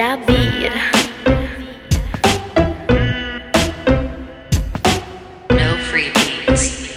David. No freebies.